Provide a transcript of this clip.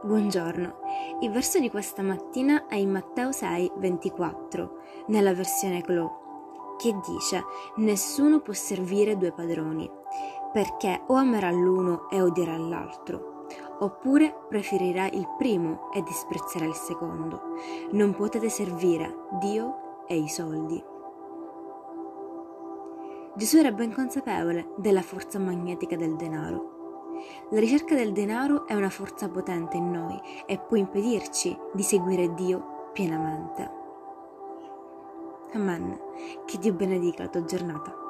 Buongiorno, il verso di questa mattina è in Matteo 6, 24, nella versione Clo, che dice: Nessuno può servire due padroni, perché o amerà l'uno e odierà l'altro, oppure preferirà il primo e disprezzerà il secondo. Non potete servire Dio e i soldi. Gesù era ben consapevole della forza magnetica del denaro la ricerca del denaro è una forza potente in noi e può impedirci di seguire Dio pienamente. Amen. Che Dio benedica la tua giornata.